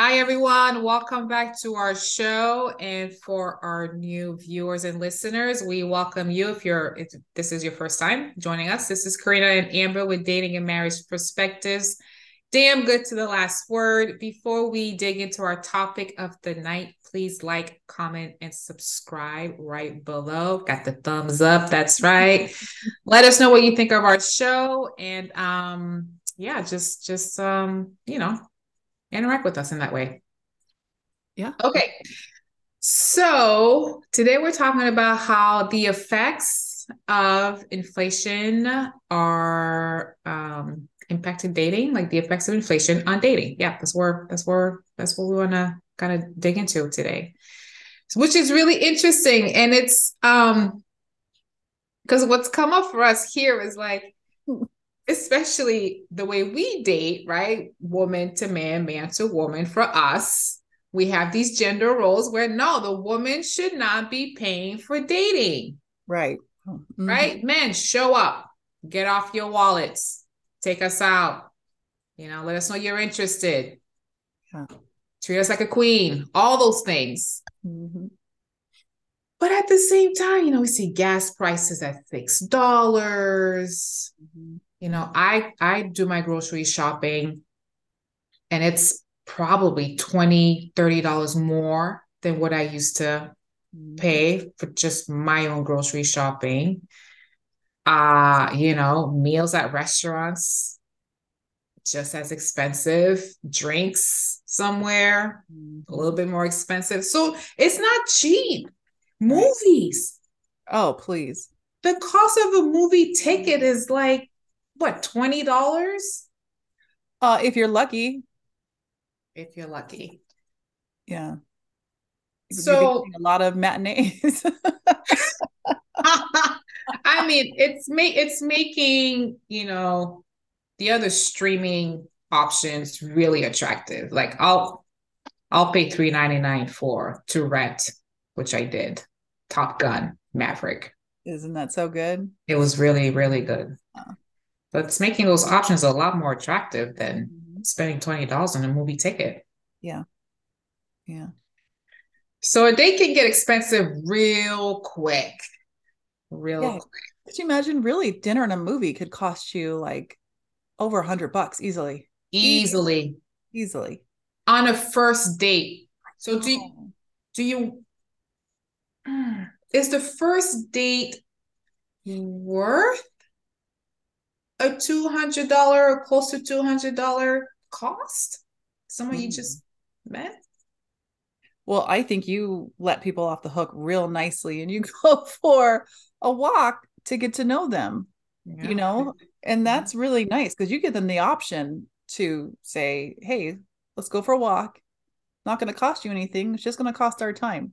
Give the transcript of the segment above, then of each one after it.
Hi, everyone. Welcome back to our show. And for our new viewers and listeners, we welcome you. If you're, if this is your first time joining us, this is Karina and Amber with Dating and Marriage Perspectives. Damn good to the last word. Before we dig into our topic of the night, please like, comment, and subscribe right below. Got the thumbs up. That's right. Let us know what you think of our show. And um, yeah, just just um, you know, interact with us in that way. Yeah. Okay. So today we're talking about how the effects of inflation are um, impacting dating, like the effects of inflation on dating. Yeah, that's where that's where that's what we want to kind of dig into today, which is really interesting, and it's um because what's come up for us here is like especially the way we date, right? Woman to man, man to woman. For us, we have these gender roles where no, the woman should not be paying for dating. Right. Mm-hmm. Right? Men, show up, get off your wallets, take us out. You know, let us know you're interested. Yeah. Treat us like a queen, all those things. Mm-hmm. But at the same time, you know, we see gas prices at six dollars. Mm-hmm you know i i do my grocery shopping and it's probably 20 30 dollars more than what i used to mm-hmm. pay for just my own grocery shopping. Uh you know meals at restaurants just as expensive. Drinks somewhere a little bit more expensive. So it's not cheap. Movies. Oh please. The cost of a movie ticket is like what twenty dollars? Uh, if you're lucky. If you're lucky. Yeah. So a lot of matinees. I mean, it's ma- it's making you know the other streaming options really attractive. Like I'll I'll pay three ninety nine for to rent, which I did. Top Gun Maverick. Isn't that so good? It was really really good. Oh but it's making those options a lot more attractive than mm-hmm. spending $20 on a movie ticket. Yeah. Yeah. So a date can get expensive real quick. Real yeah. quick. Could you imagine really dinner and a movie could cost you like over a hundred bucks easily? Easily. Easily. On a first date. So do you, oh. do you is the first date worth a $200 or close to $200 cost? Someone mm. you just met? Well, I think you let people off the hook real nicely and you go for a walk to get to know them, yeah. you know? And that's really nice because you give them the option to say, hey, let's go for a walk. Not going to cost you anything. It's just going to cost our time.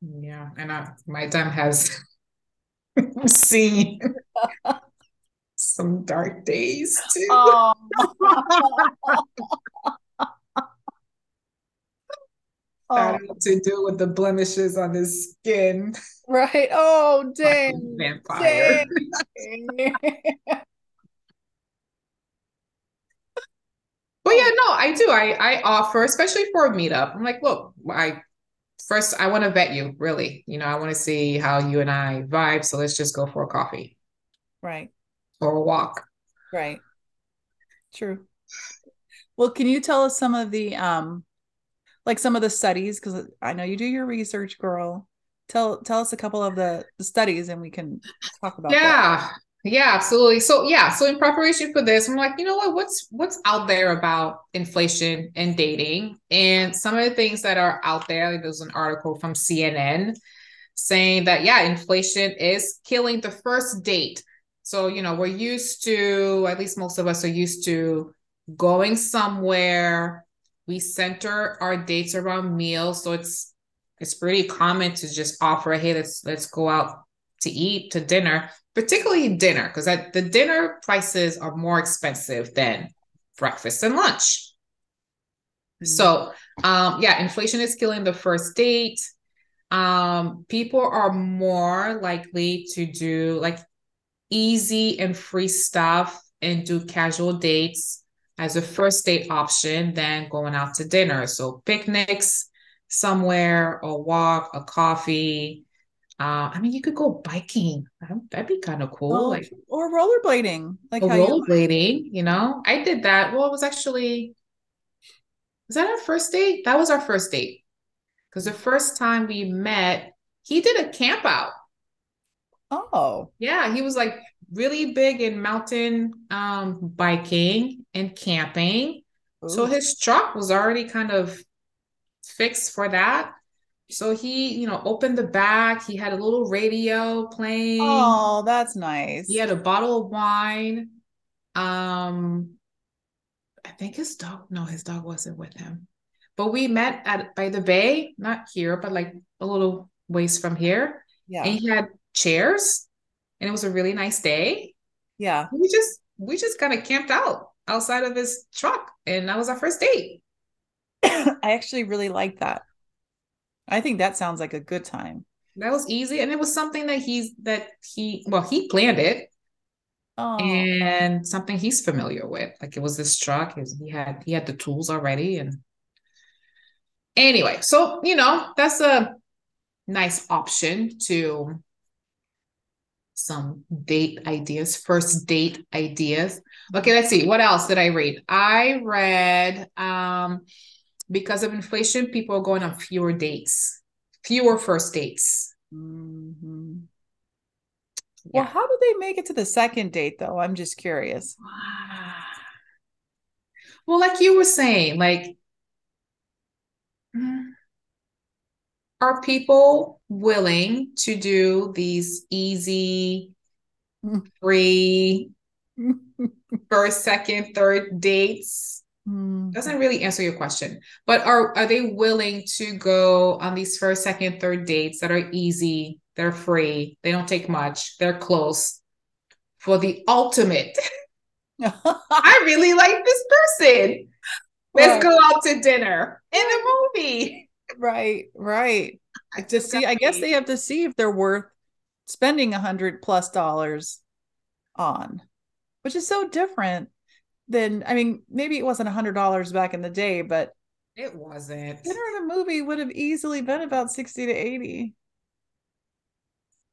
Yeah. And I, my time has seen some dark days too. Oh. oh. to do with the blemishes on his skin. Right. Oh, dang. Vampire. Dang. But yeah, no, I do. I I offer, especially for a meetup. I'm like, look, I first I want to vet you, really. You know, I want to see how you and I vibe. So let's just go for a coffee. Right or a walk. Right. True. Well, can you tell us some of the um like some of the studies because I know you do your research, girl. Tell tell us a couple of the, the studies and we can talk about Yeah. That. Yeah, absolutely. So yeah, so in preparation for this, I'm like, you know what? What's what's out there about inflation and dating? And some of the things that are out there, like there's an article from CNN saying that yeah, inflation is killing the first date so, you know, we're used to, at least most of us are used to going somewhere. We center our dates around meals. So it's it's pretty common to just offer, hey, let's let's go out to eat to dinner, particularly dinner, because the dinner prices are more expensive than breakfast and lunch. Mm-hmm. So um, yeah, inflation is killing the first date. Um, people are more likely to do like easy and free stuff and do casual dates as a first date option than going out to dinner. So picnics somewhere, a walk, a coffee. Uh, I mean, you could go biking. That'd be kind of cool. Oh, like or rollerblading. Like rollerblading, you, you know. I did that. Well, it was actually was that our first date? That was our first date. Because the first time we met, he did a camp out. Oh. Yeah, he was like really big in mountain um, biking and camping. Ooh. So his truck was already kind of fixed for that. So he, you know, opened the back. He had a little radio playing. Oh, that's nice. He had a bottle of wine. Um, I think his dog, no, his dog wasn't with him. But we met at by the bay, not here, but like a little ways from here. Yeah. And he had chairs and it was a really nice day. Yeah. We just we just kind of camped out outside of his truck and that was our first date. I actually really like that. I think that sounds like a good time. That was easy and it was something that he's that he well he planned it. Oh. And something he's familiar with. Like it was this truck. He had he had the tools already and anyway, so you know, that's a nice option to some date ideas, first date ideas. Okay, let's see. What else did I read? I read um, because of inflation, people are going on fewer dates, fewer first dates. Mm-hmm. Yeah. Well, how do they make it to the second date, though? I'm just curious. Well, like you were saying, like, are people willing to do these easy, free, first, second, third dates? Mm. Doesn't really answer your question, but are are they willing to go on these first, second, third dates that are easy, they're free, they don't take much, they're close for the ultimate? I really like this person. Let's go out to dinner in a movie right right. To see i guess they have to see if they're worth spending a hundred plus dollars on which is so different than i mean maybe it wasn't a hundred dollars back in the day but it wasn't. dinner in a movie would have easily been about 60 to 80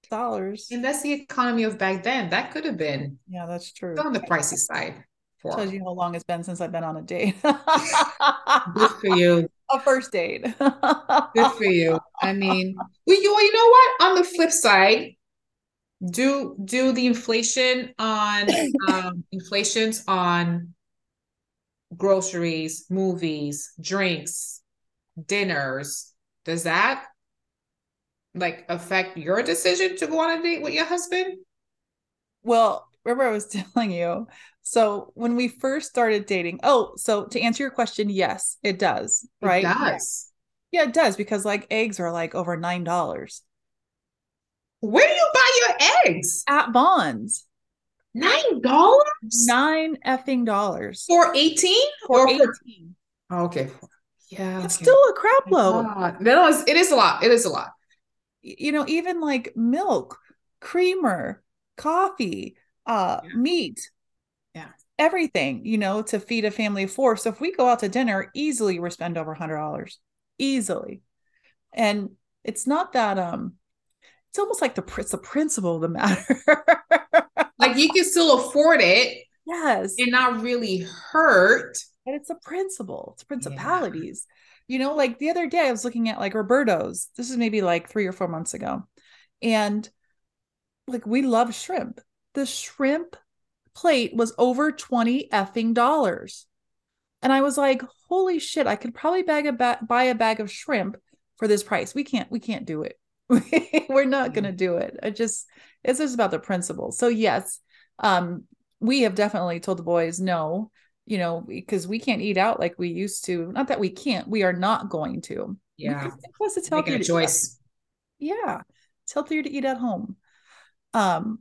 dollars. And that's the economy of back then. That could have been. Yeah that's true. On the pricey side for tells you how long it's been since i've been on a date. Good for you a first date. Good for you. I mean, well, you, you know what? On the flip side, do do the inflation on um, inflations on groceries, movies, drinks, dinners. Does that like affect your decision to go on a date with your husband? Well, remember I was telling you. So when we first started dating, oh, so to answer your question, yes, it does. Right? It does. Yeah, it does because like eggs are like over nine dollars. Where do you buy your eggs? At Vons. Nine dollars? Nine effing dollars. For 18? For 18. For... okay. Yeah. It's okay. still a crap load. No, it is a lot. It is a lot. You know, even like milk, creamer, coffee, uh yeah. meat. Yeah. Everything you know to feed a family of four. So if we go out to dinner easily we spend over a hundred dollars. Easily. And it's not that um it's almost like the it's the principle of the matter like you can still afford it yes. and not really hurt. And it's a principle. It's principalities. Yeah. you know like the other day i was looking at like roberto's. This is maybe like three or four months ago. And like we love shrimp the shrimp plate was over 20 effing dollars. And I was like, holy shit, I could probably bag a ba- buy a bag of shrimp for this price. We can't, we can't do it. We're not going to do it. I just, it's just about the principle. So yes, um, we have definitely told the boys no, you know, because we can't eat out like we used to. Not that we can't, we are not going to. Yeah. Plus it's healthier. Making a choice. Yeah. It's healthier to eat at home. Um,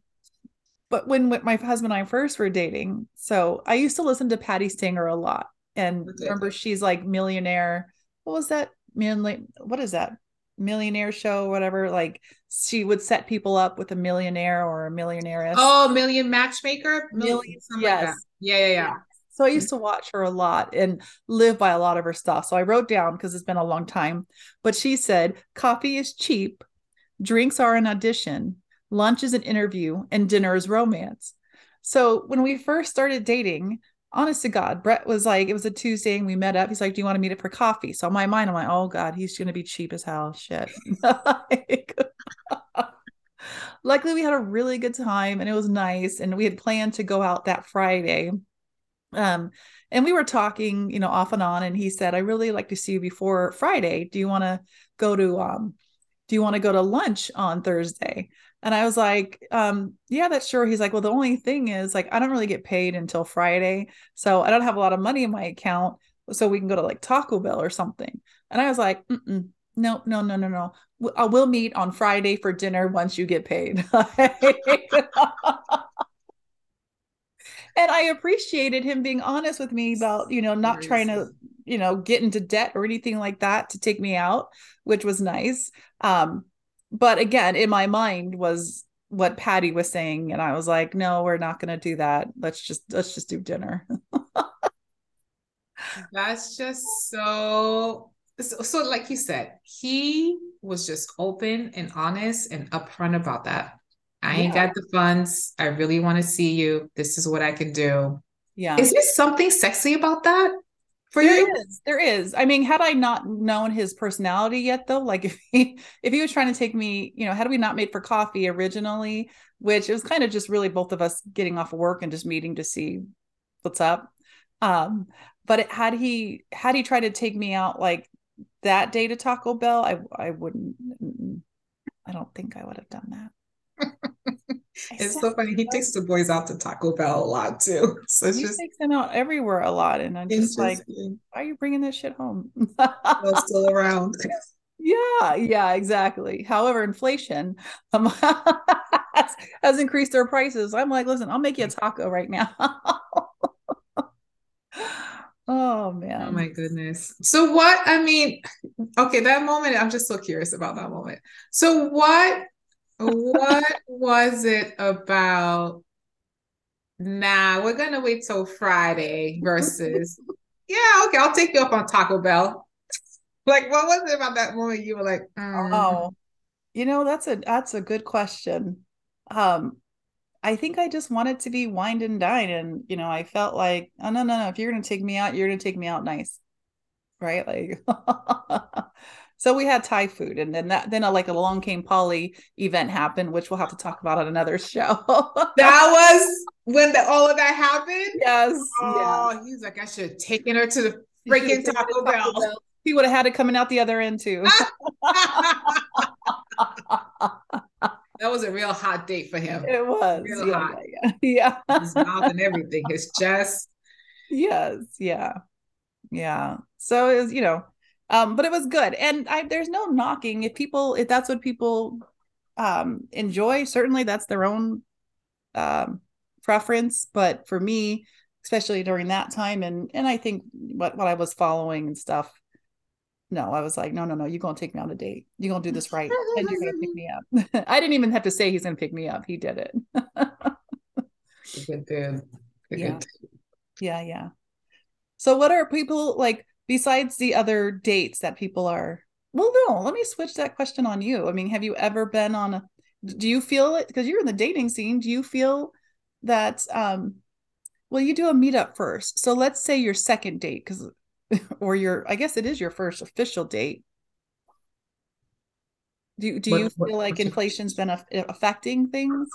but when, my husband and I first were dating, so I used to listen to Patti Stanger a lot. And remember, she's like millionaire. What was that? Million, what is that? Millionaire show, whatever. Like she would set people up with a millionaire or a millionaire. Oh, million matchmaker? Million, yes. Like yeah, yeah, yeah. So I used to watch her a lot and live by a lot of her stuff. So I wrote down because it's been a long time. But she said, coffee is cheap, drinks are an audition, lunch is an interview, and dinner is romance. So when we first started dating, honest to God, Brett was like, it was a Tuesday and we met up. He's like, Do you want to meet up for coffee? So in my mind, I'm like, Oh God, he's going to be cheap as hell. Shit. Luckily, we had a really good time and it was nice. And we had planned to go out that Friday um, and we were talking, you know, off and on, and he said, "I really like to see you before Friday. Do you want to go to um, do you want to go to lunch on Thursday?" And I was like, um, "Yeah, that's sure." He's like, "Well, the only thing is, like, I don't really get paid until Friday, so I don't have a lot of money in my account, so we can go to like Taco Bell or something." And I was like, Mm-mm, "No, no, no, no, no. I will meet on Friday for dinner once you get paid." and I appreciated him being honest with me about, you know, not trying to, you know, get into debt or anything like that to take me out, which was nice. Um, but again, in my mind was what Patti was saying, and I was like, no, we're not gonna do that. Let's just let's just do dinner. That's just so, so so like you said, he was just open and honest and upfront about that. I ain't got the funds. I really want to see you. This is what I can do. Yeah. Is there something sexy about that for there you? Is, there is. I mean, had I not known his personality yet, though, like if he if he was trying to take me, you know, had we not made for coffee originally, which it was kind of just really both of us getting off of work and just meeting to see what's up. Um, but it, had he had he tried to take me out like that day to Taco Bell, I I wouldn't. I don't think I would have done that. it's so funny. He takes the boys out to Taco Bell a lot too. So he just takes them out everywhere a lot, and I'm just like, why are you bringing this shit home? still around. Yeah, yeah, exactly. However, inflation um, has, has increased their prices. I'm like, listen, I'll make you a taco right now. oh man. Oh my goodness. So what? I mean, okay, that moment. I'm just so curious about that moment. So what what was it about? Nah, we're gonna wait till Friday versus yeah, okay, I'll take you up on Taco Bell. like, what was it about that moment you were like, mm. oh, you know, that's a that's a good question. Um, I think I just wanted to be wined and dine, and you know, I felt like, oh no, no, no, if you're gonna take me out, you're gonna take me out nice, right? Like So we had Thai food, and then that then a, like a Along Came Polly event happened, which we'll have to talk about on another show. that was when the, all of that happened. Yes. Oh, yeah. he's like, I should have taken her to the freaking Taco, Bell. He would have had it coming out the other end too. that was a real hot date for him. It was real yeah, hot. Yeah. yeah. His mouth and everything. His chest. Yes. Yeah. Yeah. So it was, you know, um, but it was good. And I, there's no knocking if people, if that's what people um, enjoy, certainly that's their own um, preference. But for me, especially during that time, and and I think what what I was following and stuff, no, I was like, no, no, no, you're gonna take me on a date. You're gonna do this right, and you're gonna pick me up. I didn't even have to say he's gonna pick me up. He did it. good dude. Good yeah. yeah, yeah. So, what are people like? Besides the other dates that people are well no let me switch that question on you. I mean have you ever been on a do you feel it because you're in the dating scene do you feel that um well you do a meetup first. So let's say your second date because or your i guess it is your first official date. Do, do you what, feel like inflation's been affecting things?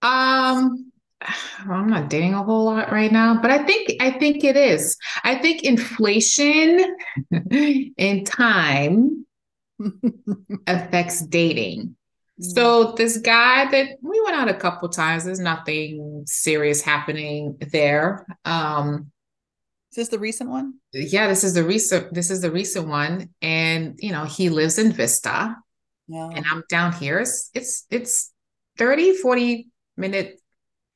Um I'm not dating a whole lot right now, but I think I think it is. I think inflation in time affects dating. So mm. this guy that we went out a couple times, there's nothing serious happening there. Um is this the recent one? Yeah, this is the recent this is the recent one. And you know, he lives in Vista. Yeah. And I'm down here. It's it's it's 30, 40 minute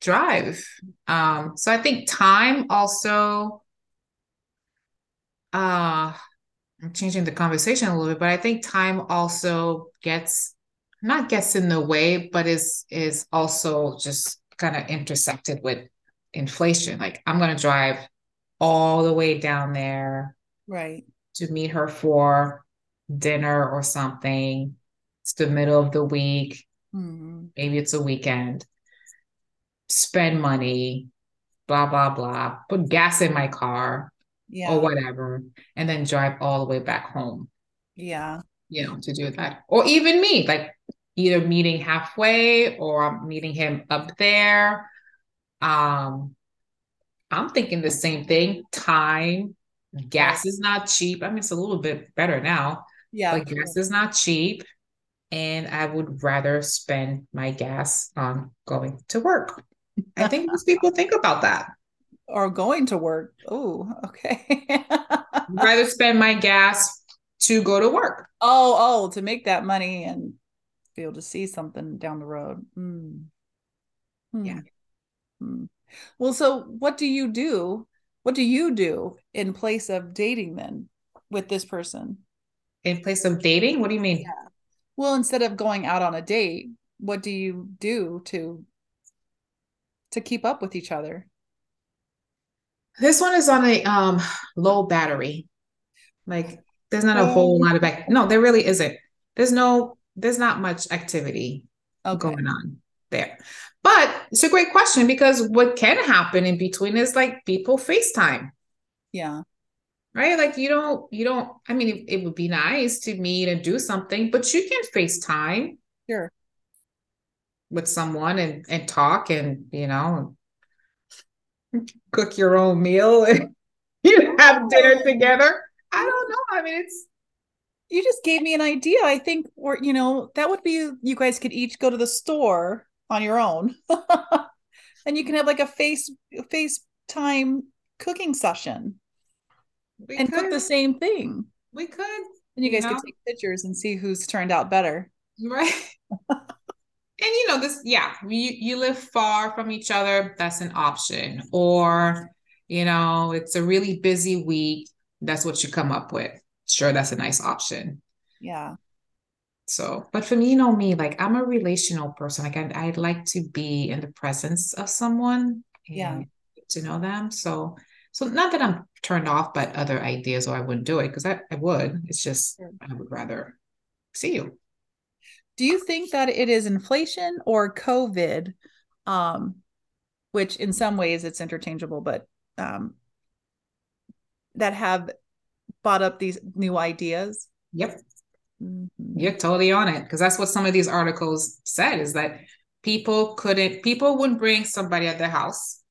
drive. Um, so I think time also uh I'm changing the conversation a little bit, but I think time also gets not gets in the way, but is is also just kind of intersected with inflation. Like I'm gonna drive all the way down there right to meet her for dinner or something. It's the middle of the week. Mm-hmm. Maybe it's a weekend. Spend money, blah, blah, blah. Put gas in my car yeah. or whatever, and then drive all the way back home. Yeah. You know, to do that. Or even me, like either meeting halfway or I'm meeting him up there. Um, I'm thinking the same thing. Time, gas is not cheap. I mean, it's a little bit better now. Yeah. But gas is not cheap. And I would rather spend my gas on going to work. I think most people think about that. Or going to work. Oh, okay. rather spend my gas to go to work. Oh, oh, to make that money and be able to see something down the road. Mm. Hmm. Yeah. Mm. Well, so what do you do? What do you do in place of dating then with this person? In place of dating? What do you mean? Yeah. Well, instead of going out on a date, what do you do to to keep up with each other? This one is on a um low battery. Like there's not a whole lot of back. No, there really isn't. There's no there's not much activity okay. going on there. But it's a great question because what can happen in between is like people FaceTime. Yeah. Right. Like you don't, you don't, I mean, it, it would be nice to meet and do something, but you can FaceTime. Sure. With someone and, and talk and, you know, cook your own meal and you have dinner together. I don't know. I mean, it's you just gave me an idea. I think, or you know, that would be you guys could each go to the store on your own, and you can have like a face FaceTime cooking session, we and could. cook the same thing. We could, and you guys you know? could take pictures and see who's turned out better, right? and you know this, yeah. You you live far from each other. That's an option, or you know, it's a really busy week. That's what you come up with sure that's a nice option. Yeah. So, but for me, you know me, like I'm a relational person. Like I, I'd like to be in the presence of someone. yeah. To know them. So, so not that I'm turned off by other ideas or I wouldn't do it because I, I would. It's just sure. I would rather see you. Do you think that it is inflation or COVID, um, which in some ways it's interchangeable, but um, that have bought up these new ideas. Yep. Mm-hmm. You're totally on it. Because that's what some of these articles said is that people couldn't, people wouldn't bring somebody at their house.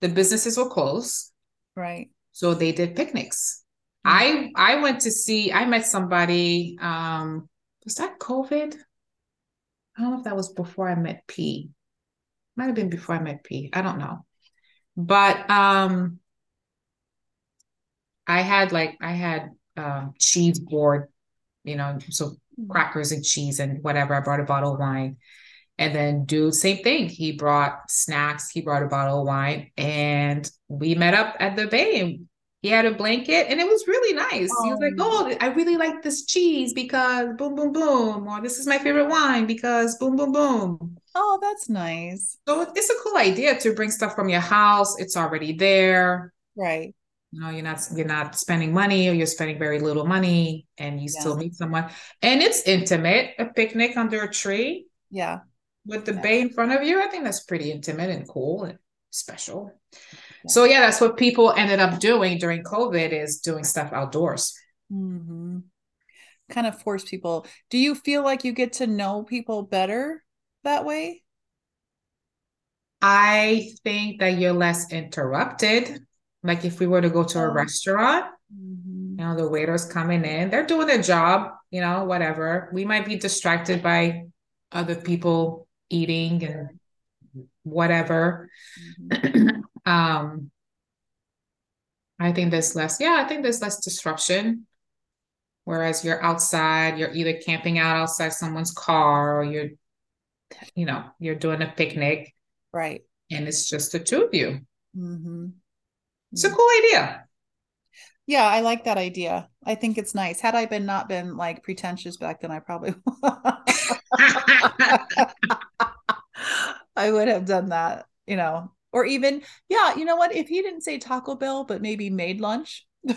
The businesses were closed. Right. So they did picnics. Mm-hmm. I I went to see, I met somebody, um, was that COVID? I don't know if that was before I met P. Might have been before I met P. I don't know. But um I had like I had um, cheese board, you know, so mm-hmm. crackers and cheese and whatever. I brought a bottle of wine. And then dude, same thing. He brought snacks, he brought a bottle of wine, and we met up at the bay and he had a blanket and it was really nice. Oh. He was like, Oh, oh I really like this cheese because boom, boom, boom. Or this is my favorite wine because boom, boom, boom. Oh, that's nice. So it's a cool idea to bring stuff from your house. It's already there. Right you know you're not you're not spending money or you're spending very little money and you yeah. still meet someone and it's intimate a picnic under a tree yeah with the yeah. bay in front of you i think that's pretty intimate and cool and special. So yeah that's what people ended up doing during covid is doing stuff outdoors mm-hmm. kind of force people do you feel like you get to know people better that way i think that you're less interrupted like if we were to go to a oh. restaurant, mm-hmm. you know, the waiters coming in, they're doing their job, you know, whatever. We might be distracted by other people eating and whatever. Mm-hmm. um I think there's less, yeah, I think there's less disruption. Whereas you're outside, you're either camping out outside someone's car or you're, you know, you're doing a picnic. Right. And it's just the two of you. Mm-hmm. It's a cool idea. Yeah, I like that idea. I think it's nice. Had I been not been like pretentious back then, I probably I would have done that, you know. Or even yeah you know what? If he didn't say taco bell but maybe made lunch.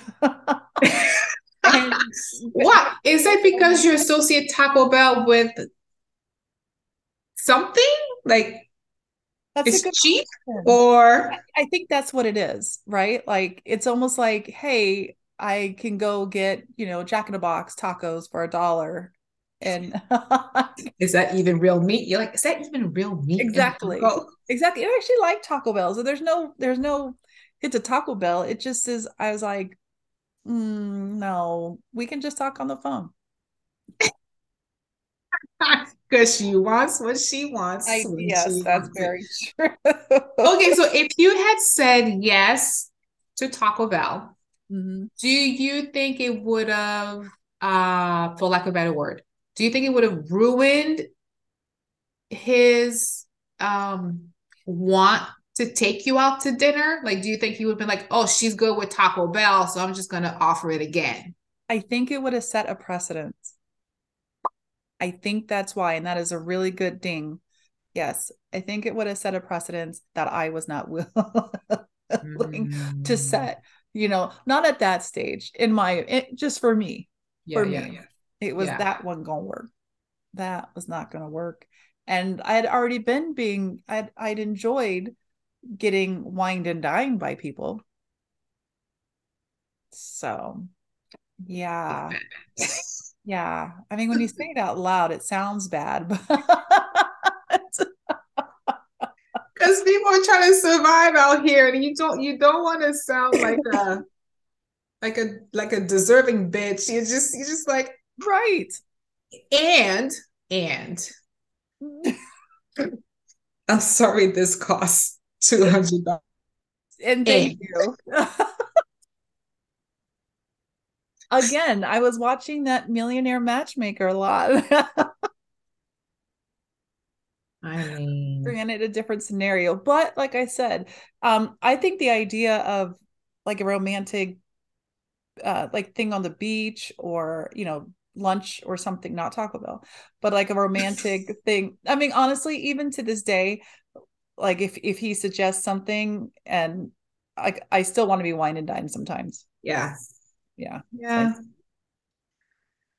And, what is it because you associate taco bell with something? Like that's it's cheap question. or I think that's what it is right? Like it's almost like hey i can go get you know jack in a box tacos for a dollar and is that even real meat? You're like, is that even real meat? Exactly. Exactly. I actually like Taco Bell. So there's no, there's no hit to Taco Bell. It just is, I was like, mm, no, we can just talk on the phone. Because she wants what she wants. I, yes, that's very true. okay, so if you had said yes to Taco Bell, mm-hmm. do you think it would have, uh, for lack of a better word, do you think it would have ruined his um want to take you out to dinner? Like, do you think he would have been like, oh, she's good with Taco Bell, so I'm just gonna offer it again? I think it would have set a precedent. I think that's why, and that is a really good ding. Yes, I think it would have set a precedent that I was not willing mm. to set. You know, not at that stage. In my, it, just for me, yeah, for yeah, me. Yeah. It was yeah. that one gonna work. That was not gonna work. And I had already been being I'd I'd enjoyed getting wined and dined by people. So yeah. yeah. I mean when you say it out loud, it sounds bad, but because people are trying to survive out here and you don't you don't want to sound like a like a like a deserving bitch you just you just like Right. And, and, I'm sorry, this costs $200. And thank and. you. Again, I was watching that Millionaire Matchmaker a lot. I mean, it a different scenario. But like I said, um, I think the idea of like a romantic uh like thing on the beach or you know lunch or something, not Taco Bell, but like a romantic thing. I mean, honestly, even to this day, like if if he suggests something and I I still want to be wine and dine sometimes. Yeah. Yeah. Yeah.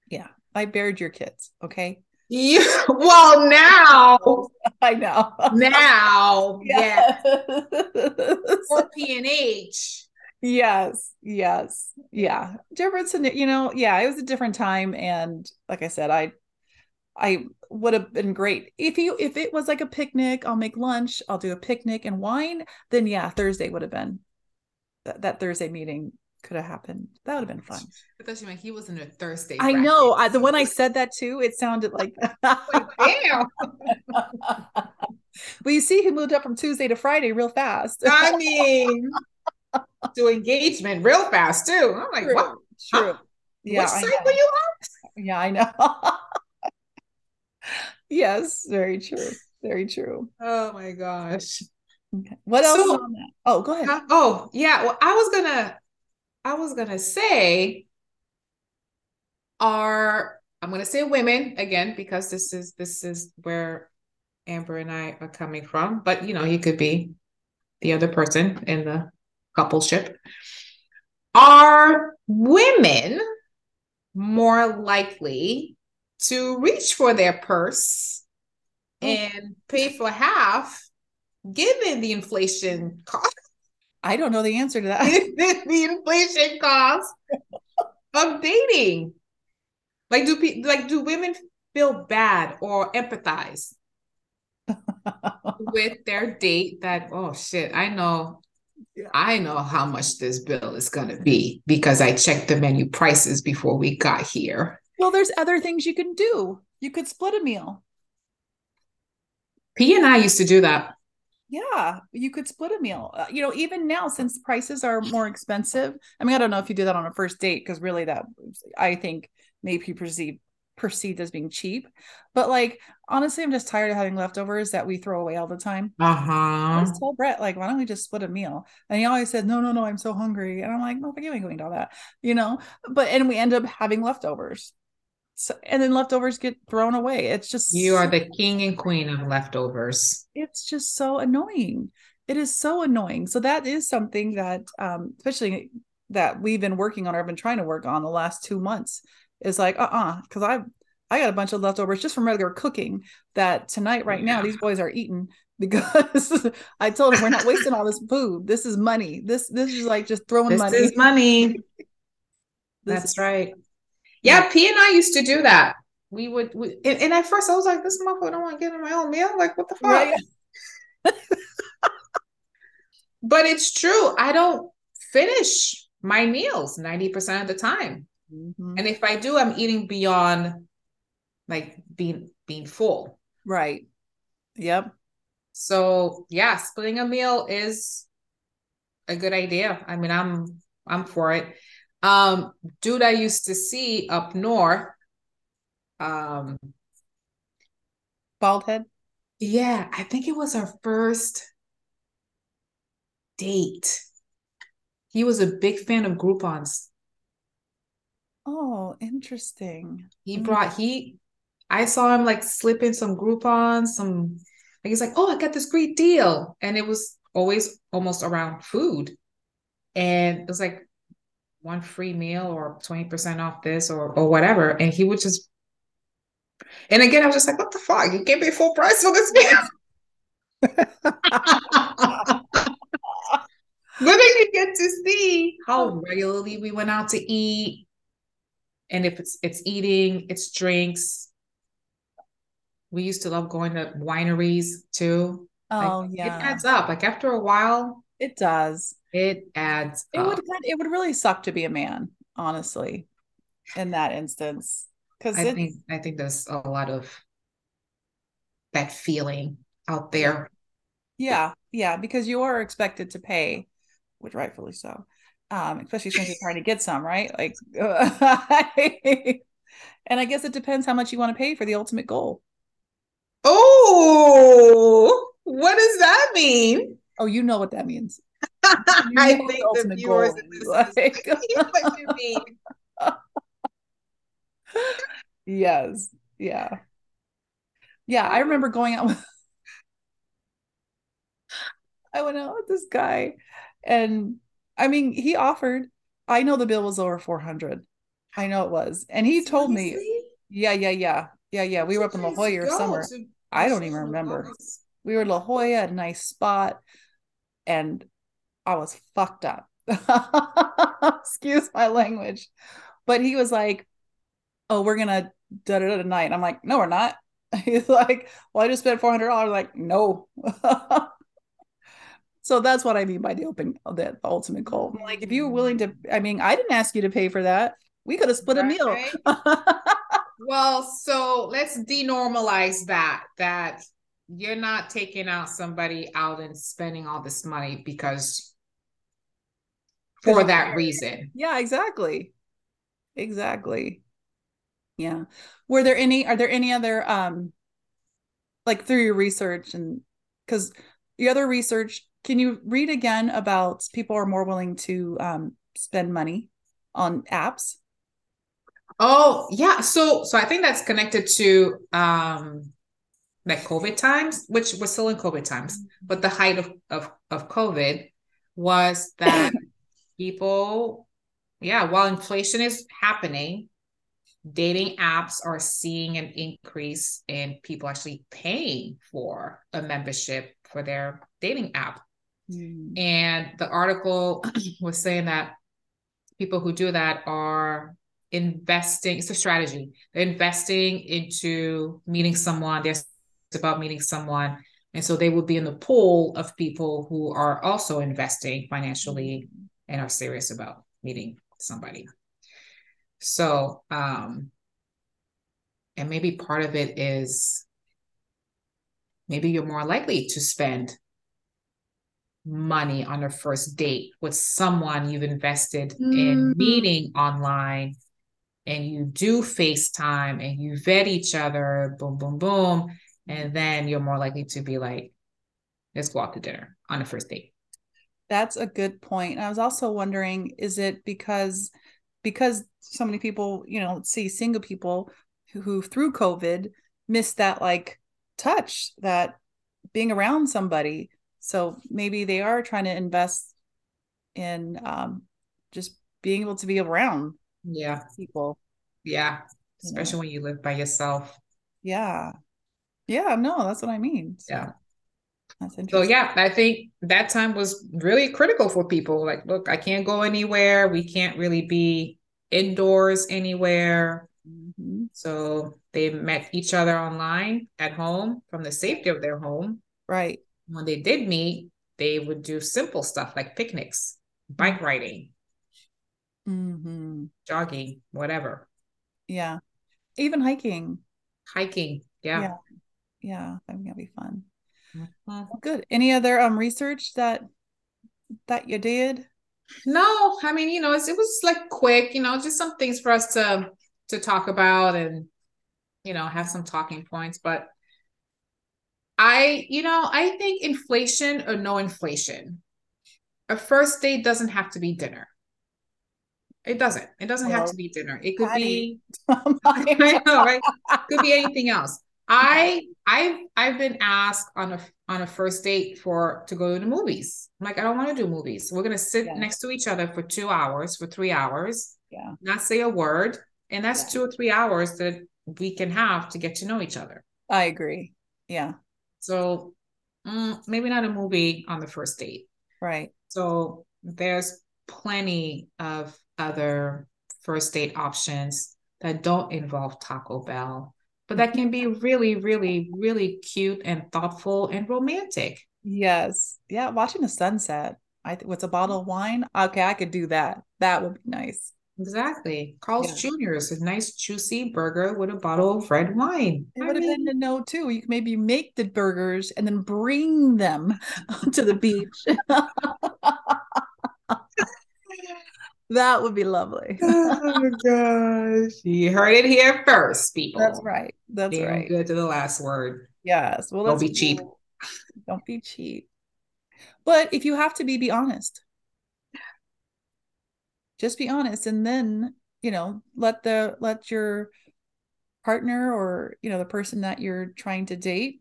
yeah. I buried your kids. Okay. Yeah. Well, now I know. Now, yeah. Or P and H. Yes, yes, yeah. different you know, yeah, it was a different time, and like I said, I, I would have been great if you if it was like a picnic. I'll make lunch. I'll do a picnic and wine. Then yeah, Thursday would have been that, that Thursday meeting could have happened. That would have been fun. But that's he wasn't a Thursday. I know. I, the when I said that too, it sounded like like, damn. well, you see, he moved up from Tuesday to Friday real fast. I mean, to engagement real fast too. I'm like, true, what? True. Huh? Yeah. Site were you on? Yeah, I know. yes, very true. Very true. Oh my gosh. Okay. What else so, Oh, go ahead. Uh, oh, yeah. Well, I was gonna I was gonna say are I'm gonna say women again because this is this is where Amber and I are coming from, but you know, you could be the other person in the coupleship. Are women more likely to reach for their purse oh. and pay for half given the inflation cost? I don't know the answer to that. the inflation cost of dating. Like do pe- like do women feel bad or empathize with their date that oh shit, I know. I know how much this bill is going to be because I checked the menu prices before we got here. Well, there's other things you can do. You could split a meal. P and I used to do that. Yeah, you could split a meal. Uh, you know, even now since prices are more expensive. I mean, I don't know if you do that on a first date because really that I think maybe perceived perceived as being cheap. But like honestly, I'm just tired of having leftovers that we throw away all the time. Uh-huh. I just told Brett, like, why don't we just split a meal? And he always said, No, no, no, I'm so hungry. And I'm like, no, you ain't going to all that, you know. But and we end up having leftovers. So and then leftovers get thrown away. It's just you are the king and queen of leftovers. It's just so annoying. it is so annoying. So that is something that, um, especially that we've been working on or I've been trying to work on the last two months is like, uh-uh, because I've I got a bunch of leftovers just from regular cooking that tonight, right now, these boys are eating because I told them we're not wasting all this food. This is money. This this is like just throwing this money. This is money. That's is- right. Yeah, P and I used to do that. We would, we, and, and, at first I was like, "This motherfucker don't want to get in my own meal." Like, what the fuck? Right. but it's true. I don't finish my meals ninety percent of the time, mm-hmm. and if I do, I'm eating beyond like being being full. Right. Yep. So yeah, splitting a meal is a good idea. I mean, I'm I'm for it. Um, dude I used to see up north. Um bald head. Yeah, I think it was our first date. He was a big fan of Groupons. Oh, interesting. He mm-hmm. brought he I saw him like slipping some Groupon, some like he's like, oh, I got this great deal. And it was always almost around food. And it was like one free meal or 20% off this or or whatever. And he would just and again, I was just like, what the fuck? You gave me full price for this meal. but then you get to see how regularly we went out to eat. And if it's it's eating, it's drinks, we used to love going to wineries too. Oh like, yeah, it adds up. Like after a while, it does. It adds. It up. would. It would really suck to be a man, honestly, in that instance. Because I think I think there's a lot of that feeling out there. Yeah, yeah, because you are expected to pay, which rightfully so. Um, especially since you're trying to get some, right? Like, and I guess it depends how much you want to pay for the ultimate goal. Oh, what does that mean? Oh, you know what that means. I think the, the viewers like... what you mean. yes. Yeah. Yeah. I remember going out with I went out with this guy and I mean he offered. I know the bill was over 400. I know it was. And he Seriously? told me, yeah, yeah, yeah. Yeah, yeah. We were up in La Jolla summer. To I don't even remember. We were in La Jolla, a nice spot, and I was fucked up. Excuse my language. But he was like, Oh, we're gonna da da da tonight. I'm like, No, we're not. He's like, Well, I just spent four hundred dollars. Like, no. so that's what I mean by the open the, ultimate goal. Like, if you were willing to, I mean, I didn't ask you to pay for that. We could have split right. a meal. Well, so let's denormalize that that you're not taking out somebody out and spending all this money because for that reason. Yeah, exactly. Exactly. Yeah. Were there any are there any other um like through your research and cuz the other research can you read again about people are more willing to um spend money on apps? Oh, yeah. So so I think that's connected to um like COVID times, which we're still in COVID times, but the height of of, of COVID was that people, yeah, while inflation is happening, dating apps are seeing an increase in people actually paying for a membership for their dating app. Mm. And the article was saying that people who do that are investing it's a strategy. They're investing into meeting someone they're about meeting someone and so they would be in the pool of people who are also investing financially and are serious about meeting somebody. So um and maybe part of it is maybe you're more likely to spend money on a first date with someone you've invested mm. in meeting online and you do FaceTime and you vet each other, boom, boom, boom. And then you're more likely to be like, let's go out to dinner on a first date. That's a good point. And I was also wondering, is it because because so many people, you know, see single people who, who through COVID missed that like touch, that being around somebody. So maybe they are trying to invest in um, just being able to be around yeah people. Yeah. Especially when you live by yourself. Yeah. Yeah, no, that's what I mean. So yeah. That's interesting. So yeah, I think that time was really critical for people. Like, look, I can't go anywhere. We can't really be indoors anywhere. Mm-hmm. So they met each other online at home from the safety of their home. Right. When they did meet, they would do simple stuff like picnics, bike mm-hmm. riding, mm-hmm. jogging, whatever. Yeah. Even hiking. Hiking. Yeah. Yeah. Yeah. I think that'd be fun. Mm-hmm. Good. Any other um research that that you did? No, I mean, you know, it was like quick, you know, just some things for us to to talk about and you know, have some talking points, but I, you know, I think inflation or no inflation, a first date doesn't have to be dinner. It doesn't. It doesn't have to be dinner. It could Patti. be oh I know, right? It could be anything else. I I've I've been asked on a on a first date for to go to the movies. I'm like, I don't want to do movies. We're gonna sit yeah. next to each other for two hours, for three hours, yeah, not say a word. And that's yeah. two or three hours that we can have to get to know each other. I agree. Yeah. So mm, maybe not a movie on the first date. Right. So there's plenty of other first date options that don't involve Taco Bell but that can be really, really, really cute and thoughtful and romantic. Yes. Yeah. Watching the sunset. I think what's a bottle of wine? Okay, I could do that. That would be nice. Exactly. Carl's yeah. Jr. is a nice juicy burger with a bottle of red wine. It would have been to know too. You can maybe make the burgers and then bring them to the beach. That would be lovely. oh my gosh. You heard it here first, people. That's right. That's Damn right. Good to the last word. Yes. Well, don't be cheap. Don't be cheap. But if you have to be, be honest. Just be honest. And then, you know, let the let your partner or you know the person that you're trying to date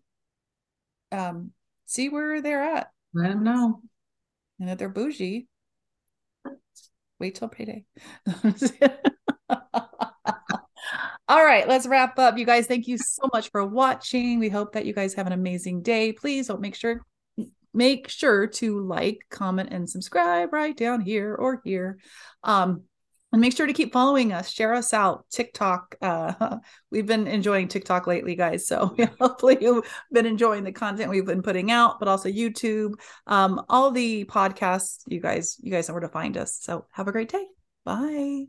um see where they're at. Let them know. And if they're bougie, wait till payday. All right, let's wrap up. You guys, thank you so much for watching. We hope that you guys have an amazing day. Please don't make sure make sure to like, comment, and subscribe right down here or here. Um, and make sure to keep following us. Share us out. Tiktok uh, we've been enjoying tiktok lately guys. So hopefully you've been enjoying the content we've been putting out but also youtube um, all the podcasts. You guys you guys know where to find us. So have a great day. Bye